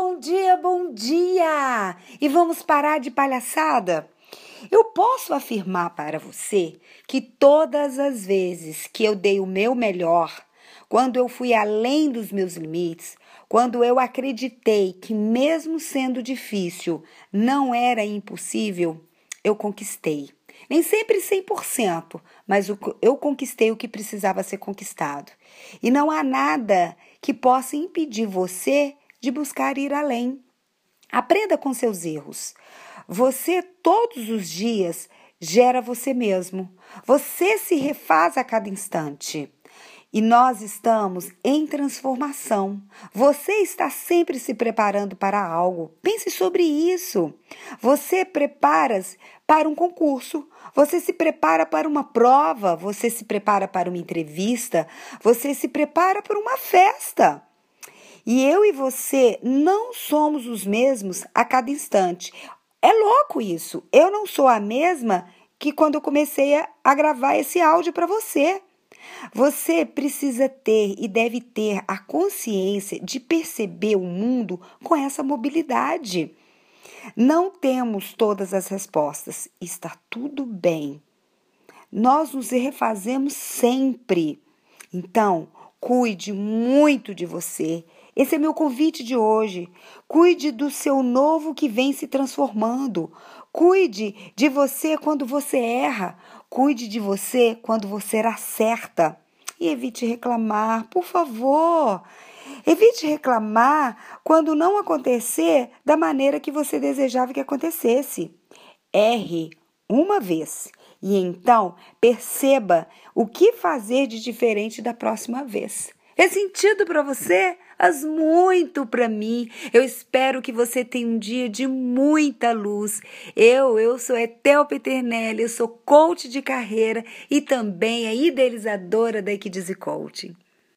bom dia, bom dia! E vamos parar de palhaçada? Eu posso afirmar para você que todas as vezes que eu dei o meu melhor, quando eu fui além dos meus limites, quando eu acreditei que, mesmo sendo difícil, não era impossível, eu conquistei. Nem sempre 100%, mas eu conquistei o que precisava ser conquistado. E não há nada que possa impedir você de buscar ir além. Aprenda com seus erros. Você todos os dias gera você mesmo. Você se refaz a cada instante. E nós estamos em transformação. Você está sempre se preparando para algo. Pense sobre isso. Você prepara-se para um concurso, você se prepara para uma prova, você se prepara para uma entrevista, você se prepara para uma festa. E eu e você não somos os mesmos a cada instante. É louco isso. Eu não sou a mesma que quando eu comecei a, gravar esse áudio para você. Você precisa ter e deve ter a consciência de perceber o mundo com essa mobilidade. Não temos todas as respostas, está tudo bem. Nós nos refazemos sempre. Então, cuide muito de você. Esse é meu convite de hoje. Cuide do seu novo que vem se transformando. Cuide de você quando você erra. Cuide de você quando você acerta. E evite reclamar, por favor. Evite reclamar quando não acontecer da maneira que você desejava que acontecesse. Erre uma vez e então perceba o que fazer de diferente da próxima vez. É sentido para você? As muito para mim. Eu espero que você tenha um dia de muita luz. Eu, eu sou Etel Peternelli, eu sou coach de carreira e também a idealizadora da Equidize Coaching.